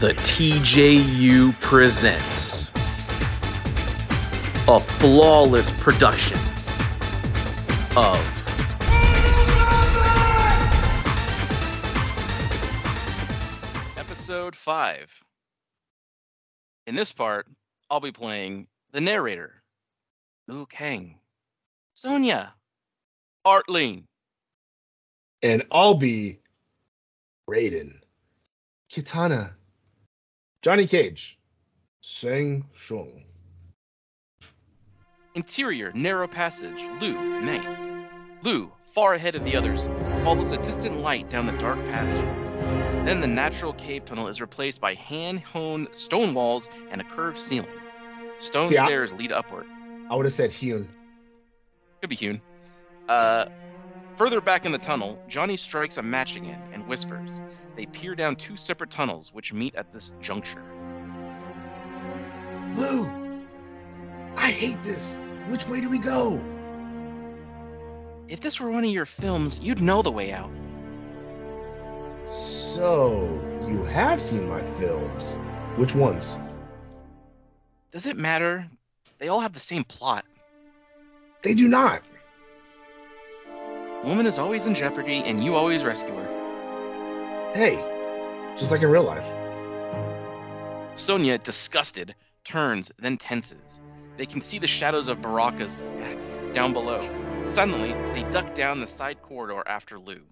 The TJU presents a flawless production of episode 5. In this part, I'll be playing the narrator, Liu Kang, Sonya, Artling, and I'll be Raiden, Kitana, Johnny Cage, Shang Tsung. Interior, narrow passage, Liu, night. Liu, far ahead of the others, follows a distant light down the dark passage. Then the natural cave tunnel is replaced by hand honed stone walls and a curved ceiling. Stone See, I- stairs lead upward. I would have said hewn. Could be hewn. Uh, further back in the tunnel, Johnny strikes a match again and whispers. They peer down two separate tunnels which meet at this juncture. Liu, I hate this. Which way do we go? If this were one of your films, you'd know the way out. So, you have seen my films. Which ones? Does it matter? They all have the same plot. They do not. Woman is always in jeopardy, and you always rescue her. Hey, just like in real life. Sonya, disgusted, turns, then tenses. They can see the shadows of Baraka's eh, down below. Suddenly, they duck down the side corridor after Liu.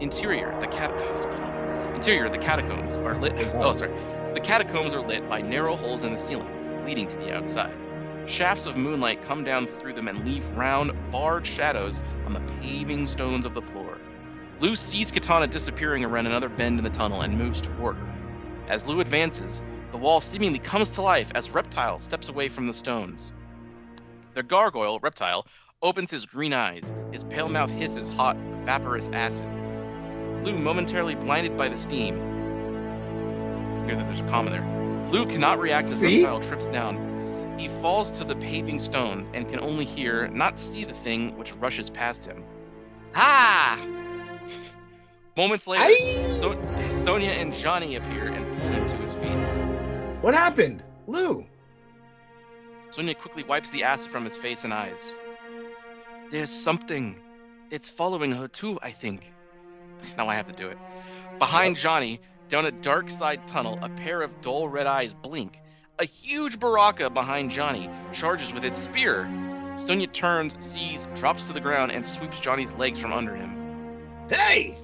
Interior, the cat. Interior, the catacombs are lit. Oh, sorry. The catacombs are lit by narrow holes in the ceiling, leading to the outside. Shafts of moonlight come down through them and leave round, barred shadows on the paving stones of the floor. Liu sees Kitana disappearing around another bend in the tunnel and moves toward her. As Liu advances, the wall seemingly comes to life as Reptile steps away from the stones. The gargoyle, Reptile, opens his green eyes. His pale mouth hisses hot, vaporous acid. Liu, momentarily blinded by the steam, hear that there's a comma there. Liu cannot react as See? Reptile trips down. He falls to the paving stones and can only hear, not see the thing which rushes past him. Ha! Moments later, Aye. so- Sonya and Johnny appear and pull him to his feet. What happened? Liu. Sonya quickly wipes the acid from his face and eyes. There's something. It's following her too, I think. Now I have to do it. Behind Johnny, down a dark side tunnel, a pair of dull red eyes blink. A huge Baraka behind Johnny charges with its spear. Sonya turns, sees, drops to the ground, and sweeps Johnny's legs from under him. Hey!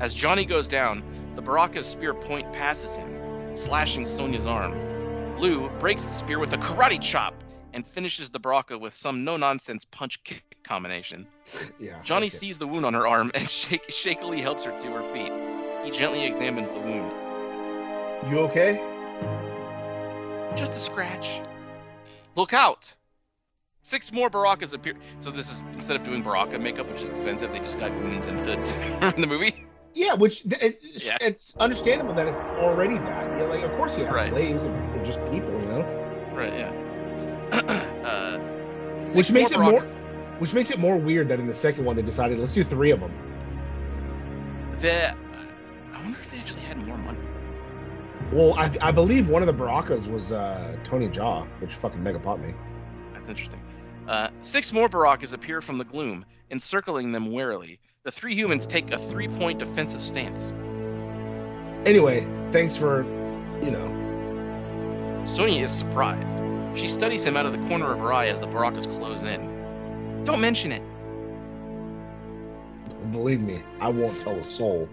As Johnny goes down, the Baraka's spear point passes him, slashing Sonya's arm. Liu breaks the spear with a karate chop and finishes the Baraka with some no-nonsense punch-kick combination. Yeah. Johnny sees the wound on her arm and shake- shakily helps her to her feet. He gently examines the wound. You okay? Just a scratch. Look out! Six more Barakas appear. So this is instead of doing Baraka makeup, which is expensive, they just got wounds and hoods in the movie. Yeah, which it, Yeah. it's understandable that it's already that. Yeah, like of course he has Right. slaves and just people, you know. Right. Yeah. uh, Which makes it more- Which makes it more weird that in the second one they decided let's do three of them. The, I wonder if they actually had more money. Well, I, I believe one of the Barakas was uh, Tony Jaw, which fucking mega popped me. That's interesting. Uh, six more Barakas appear from the gloom, encircling them warily. The three humans take a three-point defensive stance. Anyway, thanks for, you know, Sonya is surprised. She studies him out of the corner of her eye as the Barakas close in. Don't mention it. believe me, I won't tell a soul.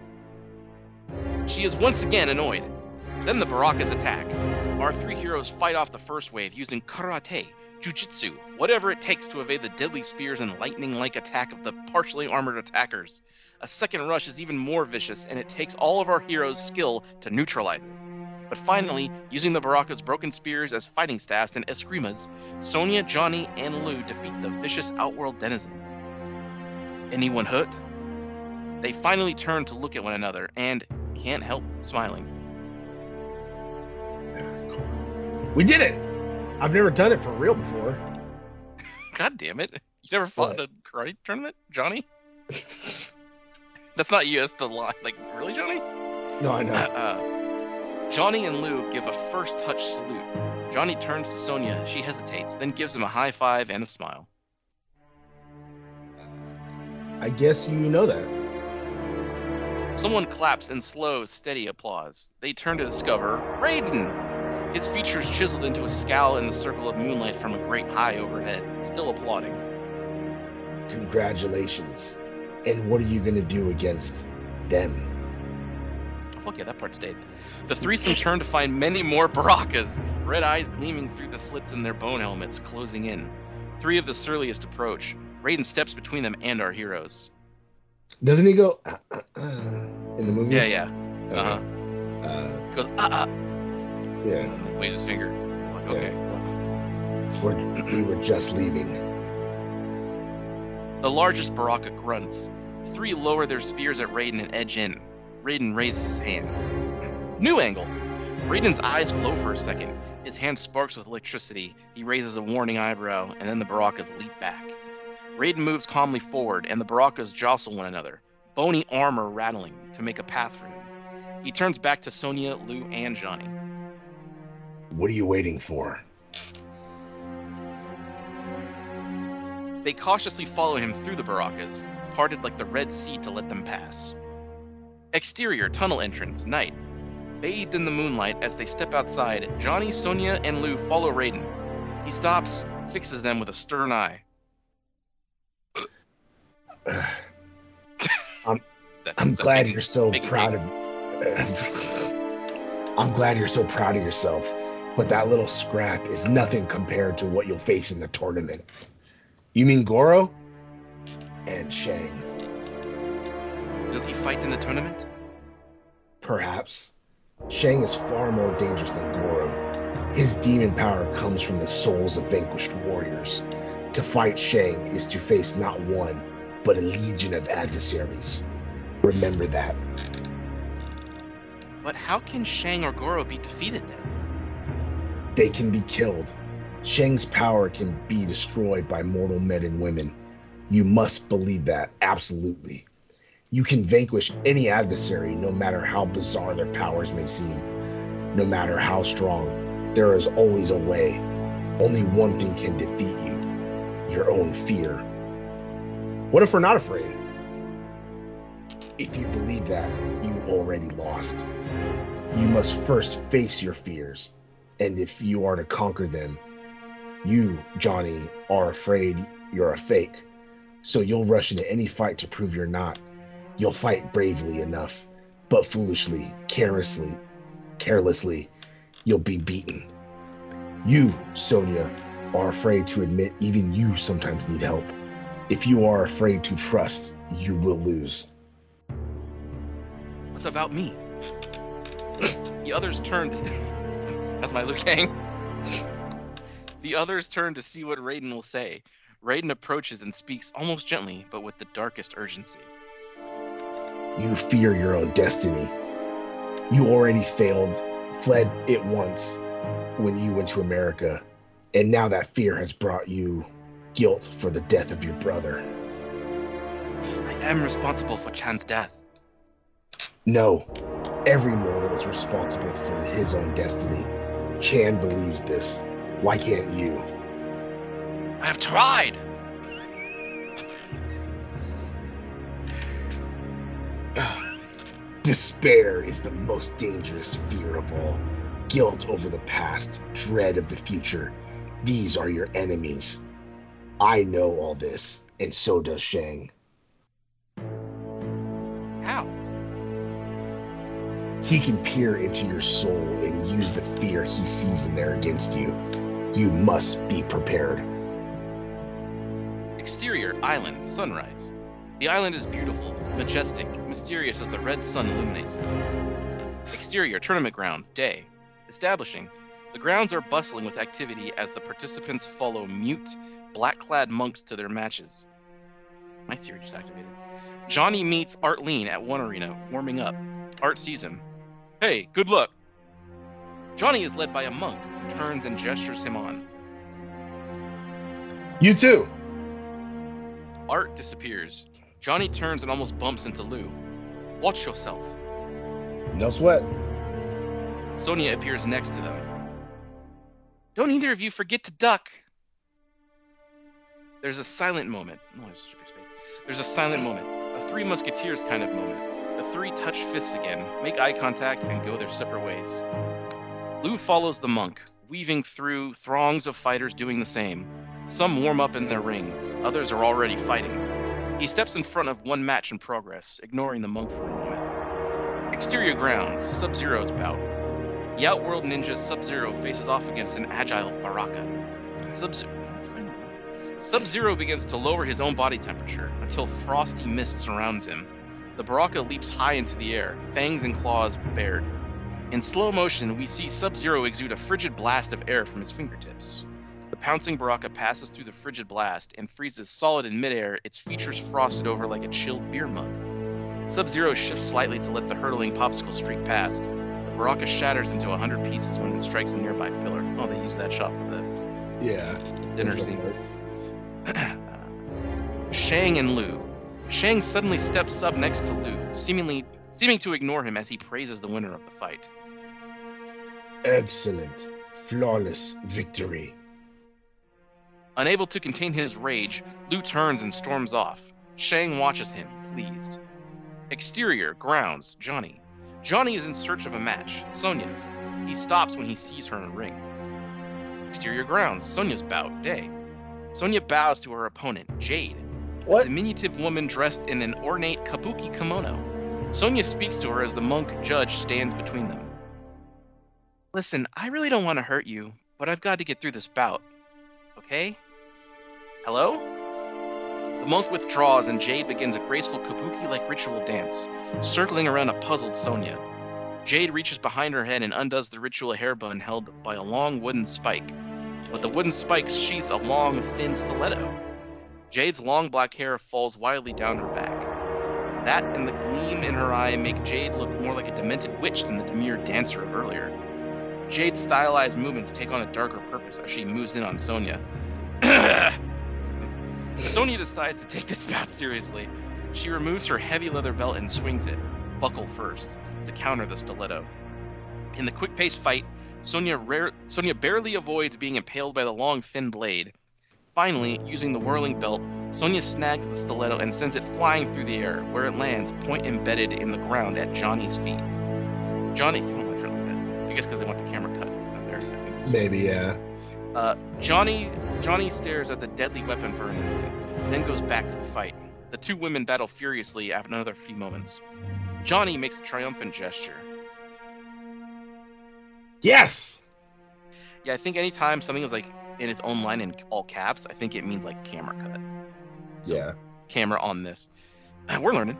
She is once again annoyed. Then the Barakas attack. Our three heroes fight off the first wave using karate, jujitsu, whatever it takes to evade the deadly spears and lightning-like attack of the partially armored attackers. A second rush is even more vicious, and it takes all of our heroes' skill to neutralize it. But finally, using the Baraka's broken spears as fighting staffs and escrimas, Sonya, Johnny, and Liu defeat the vicious outworld denizens. Anyone hurt? They finally turn to look at one another and can't help smiling. We did it! I've never done it for real before. God damn it. You never fought in a karate tournament, Johnny? That's not you, that's the line. Like, really, Johnny? No, I know. Uh, Johnny and Liu give a first touch salute. Johnny turns to Sonya. She hesitates, then gives him a high five and a smile. I guess you know that. Someone claps in slow, steady applause. They turn to discover Raiden! His features chiseled into a scowl in the circle of moonlight from a great high overhead, still applauding. Congratulations. And what are you gonna do against them? Oh, fuck yeah, that part stayed. The threesome turn to find many more Barakas, red eyes gleaming through the slits in their bone helmets, closing in. Three of the surliest approach. Raiden steps between them and our heroes. Doesn't he go uh, uh, uh, in the movie? Yeah, yeah. Okay. Uh-huh. Uh, Goes, ah, ah. Yeah. and Waves his finger. Like, okay. We're, we were just leaving. The largest Baraka grunts. Three lower their spears at Raiden and edge in. Raiden raises his hand. New angle. Raiden's eyes glow for a second. His hand sparks with electricity. He raises a warning eyebrow, and then the Barakas leap back. Raiden moves calmly forward, and the Barakas jostle one another, bony armor rattling to make a path for him. He turns back to Sonya, Liu, and Johnny. What are you waiting for? They cautiously follow him through the Barakas, parted like the Red Sea to let them pass. Exterior tunnel entrance, night. Bathed in the moonlight as they step outside, Johnny, Sonya, and Liu follow Raiden. He stops, fixes them with a stern eye. I'm- that- I'm glad you're so proud of. I'm glad you're so proud of yourself, but that little scrap is nothing compared to what you'll face in the tournament. You mean Goro? And Shang, Will he fight in the tournament? perhaps. Shang is far more dangerous than Goro. His demon power comes from the souls of vanquished warriors. To fight Shang is to face not one, but a legion of adversaries. Remember that. But how can Shang or Goro be defeated then? They can be killed. Shang's power can be destroyed by mortal men and women. You must believe that, absolutely. You can vanquish any adversary, no matter how bizarre their powers may seem. No matter how strong, there is always a way. Only one thing can defeat you your own fear. What if we're not afraid? If you believe that, you already lost. You must first face your fears and if you are to conquer them, you, Johnny, are afraid you're a fake. So you'll rush into any fight to prove you're not. You'll fight bravely enough, but foolishly, carelessly, carelessly, you'll be beaten. You, Sonya, are afraid to admit even you sometimes need help. If you are afraid to trust, you will lose. What about me? the others turn That's my Liu Kang. the others turn to see what Raiden will say. Raiden approaches and speaks almost gently, but with the darkest urgency. You fear your own destiny. You already failed, fled it once when you went to America, and now that fear has brought you guilt for the death of your brother. I am responsible for Chan's death. No, every mortal is responsible for his own destiny. Chan believes this. Why can't you? I have tried! Despair is the most dangerous fear of all. Guilt over the past, dread of the future. These are your enemies. I know all this, and so does Shang. He can peer into your soul and use the fear he sees in there against you. You must be prepared. Exterior, island, sunrise. The island is beautiful, majestic, mysterious as the red sun illuminates it. Exterior, tournament grounds, day. Establishing. The grounds are bustling with activity as the participants follow mute, black clad monks to their matches. My Siri just activated. Johnny meets Art Lean at one arena, warming up. Art sees him. Hey, good luck. Johnny is led by a monk who turns and gestures him on. You too. Art disappears. Johnny turns and almost bumps into Liu. Watch yourself. No sweat. Sonya appears next to them. Don't either of you forget to duck. There's a silent moment. No, space. There's a silent moment. A Three Musketeers kind of moment. Three touch fists again, make eye contact, and go their separate ways. Liu follows the monk, weaving through throngs of fighters doing the same. Some warm up in their rings, others are already fighting. He steps in front of one match in progress, ignoring the monk for a moment. Exterior grounds, Sub Zero's bout. The Outworld ninja Sub Zero faces off against an agile Baraka. Sub Zero begins to lower his own body temperature until frosty mist surrounds him. The Baraka leaps high into the air, fangs and claws bared. In slow motion, we see Sub Zero exude a frigid blast of air from his fingertips. The pouncing Baraka passes through the frigid blast and freezes solid in midair, its features frosted over like a chilled beer mug. Sub Zero shifts slightly to let the hurtling popsicle streak past. The Baraka shatters into a hundred pieces when it strikes a nearby pillar. Oh, they use that shot for the Yeah. dinner scene. Shang and Liu. Shang suddenly steps up next to Liu, seemingly seeming to ignore him as he praises the winner of the fight. Excellent. Flawless victory. Unable to contain his rage, Liu turns and storms off. Shang watches him, pleased. Exterior, grounds, Johnny. Johnny is in search of a match, Sonya's. He stops when he sees her in a ring. Exterior grounds, Sonya's bout, Day. Sonya bows to her opponent, Jade, a diminutive woman dressed in an ornate kabuki kimono. Sonya speaks to her as the monk judge stands between them. Listen, I really don't want to hurt you, but I've got to get through this bout. Okay? Hello? The monk withdraws and Jade begins a graceful kabuki like ritual dance, circling around a puzzled Sonya. Jade reaches behind her head and undoes the ritual hairbun held by a long wooden spike, but the wooden spike sheathes a long, thin stiletto. Jade's long black hair falls wildly down her back. That and the gleam in her eye make Jade look more like a demented witch than the demure dancer of earlier. Jade's stylized movements take on a darker purpose as she moves in on Sonya. Sonya decides to take this bout seriously. She removes her heavy leather belt and swings it, buckle first, to counter the stiletto. In the quick-paced fight, Sonya, rare, Sonya barely avoids being impaled by the long, thin blade. Finally, using the whirling belt, Sonya snags the stiletto and sends it flying through the air, where it lands point embedded in the ground at Johnny's feet. Johnny's. Oh, I that. I guess because they want the camera cut out there. Maybe, yeah. uh, Johnny Johnny stares at the deadly weapon for an instant, then goes back to the fight. The two women battle furiously after another few moments. Johnny makes a triumphant gesture. Yes! Yeah, I think anytime something is like in its own line in all caps, I think it means like camera cut. So- Yeah. Camera on this. We're learning.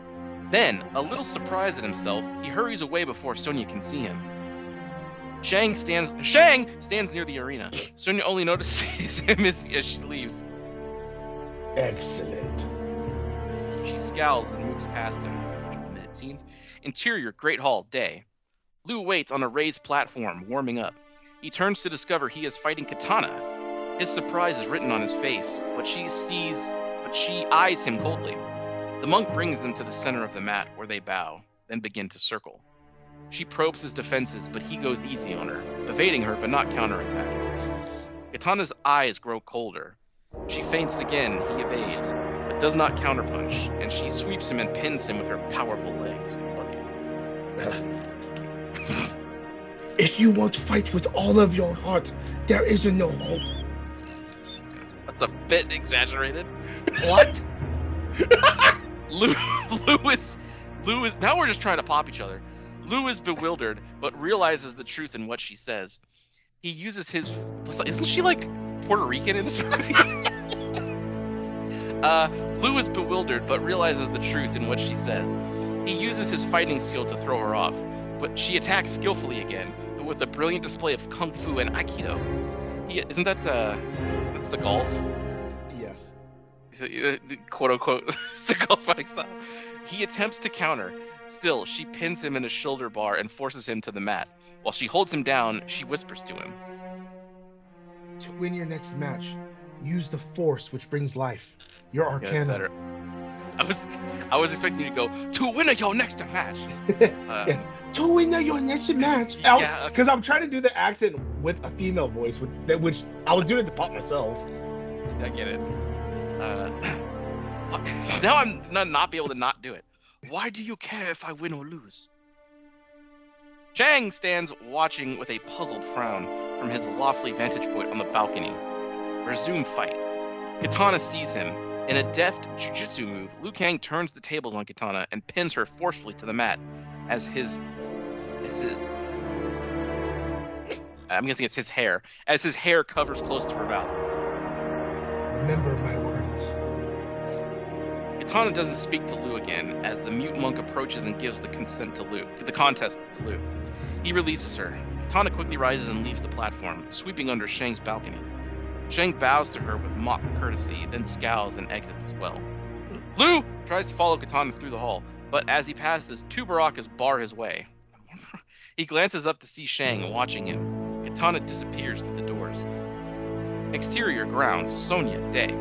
Then, a little surprised at himself, he hurries away before Sonya can see him. Shang stands Shang stands near the arena. Sonya only notices him as, as she leaves. Excellent. She scowls and moves past him. Mid scenes. Interior, Great Hall, day. Liu waits on a raised platform, warming up. He turns to discover he is fighting Kitana. His surprise is written on his face, but she sees, but she eyes him coldly. The monk brings them to the center of the mat, where they bow, then begin to circle. She probes his defenses, but he goes easy on her, evading her but not counterattacking. Kitana's eyes grow colder. She feints again, he evades, but does not counterpunch, and she sweeps him and pins him with her powerful legs. If you want to fight with all of your heart, there is no hope. That's a bit exaggerated. What? Liu, Liu is, Liu is. Now we're just trying to pop each other. Liu is bewildered, but realizes the truth in what she says. He uses his. Isn't she like Puerto Rican in this movie? uh, Liu is bewildered, but realizes the truth in what she says. He uses his fighting skill to throw her off, but she attacks skillfully again, but with a brilliant display of kung fu and aikido. He isn't that uh, is that? Yes. So, uh, quote unquote Seagal's fighting style. He attempts to counter. Still, she pins him in a shoulder bar and forces him to the mat. While she holds him down, she whispers to him. To win your next match, use the force which brings life. Your Yeah, that's arcana. better. I was I was expecting you to go to win your next match. Uh, Yeah. To win your next match. Yeah, okay. Because I'm trying to do the accent with a female voice, which, which I was doing it to pop myself. I get it. Uh, now I'm not not be able to not do it. Why do you care if I win or lose? Shang stands watching with a puzzled frown from his lofty vantage point on the balcony. Resume fight. Kitana sees him. In a deft jujitsu move, Liu Kang turns the tables on Kitana and pins her forcefully to the mat as his as his I'm guessing it's his hair, as his hair covers close to her mouth. Remember my words. Kitana doesn't speak to Liu again as the mute monk approaches and gives the consent to Liu, the contest to Liu. He releases her. Kitana quickly rises and leaves the platform, sweeping under Shang's balcony. Shang bows to her with mock courtesy, then scowls and exits as well. Liu tries to follow Kitana through the hall, but as he passes, two Barakas bar his way. he glances up to see Shang watching him. Kitana disappears through the doors. Exterior grounds, Sonya, day.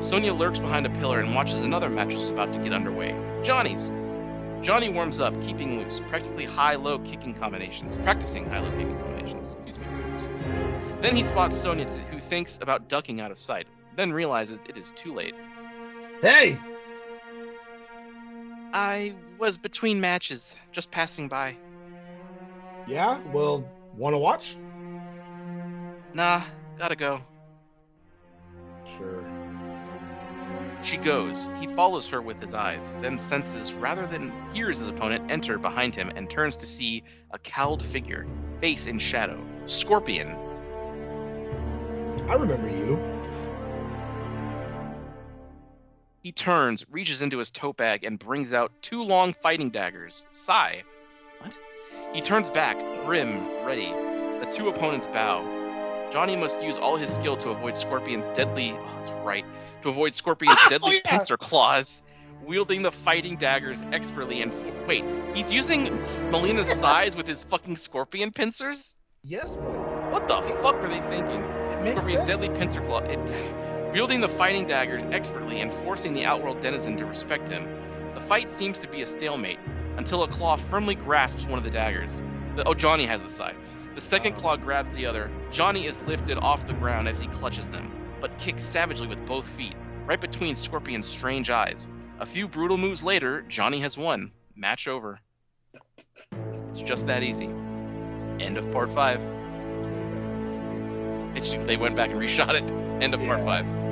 Sonya lurks behind a pillar and watches another mattress about to get underway. Johnny's. Johnny warms up, keeping loose, practically high-low kicking combinations, practicing high-low kicking combinations. Excuse me. Then he spots Sonya, who thinks about ducking out of sight, then realizes it is too late. Hey, I was between matches, just passing by. yeah, well, want to watch? Nah, gotta go. Sure. She goes. He follows her with his eyes, then senses rather than hears his opponent enter behind him and turns to see a cowled figure, face in shadow. Scorpion. I remember you. He turns, reaches into his tote bag, and brings out two long fighting daggers. Sigh. What? He turns back, grim, ready. The two opponents bow. Johnny must use all his skill to avoid Scorpion's deadly. Oh, that's right. To avoid Scorpion's Oh, deadly yeah. pincer claws, wielding the fighting daggers expertly. And fo- wait, he's using Mileena's size with his fucking Scorpion pincers? Yes, but What the fuck are they thinking? Scorpion's sense. deadly pincer claw. It, wielding the fighting daggers expertly and forcing the outworld denizen to respect him. The fight seems to be a stalemate until a claw firmly grasps one of the daggers. The, oh, Johnny has the side. The second Oh. claw grabs the other. Johnny is lifted off the ground as he clutches them, but kicks savagely with both feet, right between Scorpion's strange eyes. A few brutal moves later, Johnny has won. Match over. It's just that easy. End of part five. It's, they went back and reshot it. End of part five.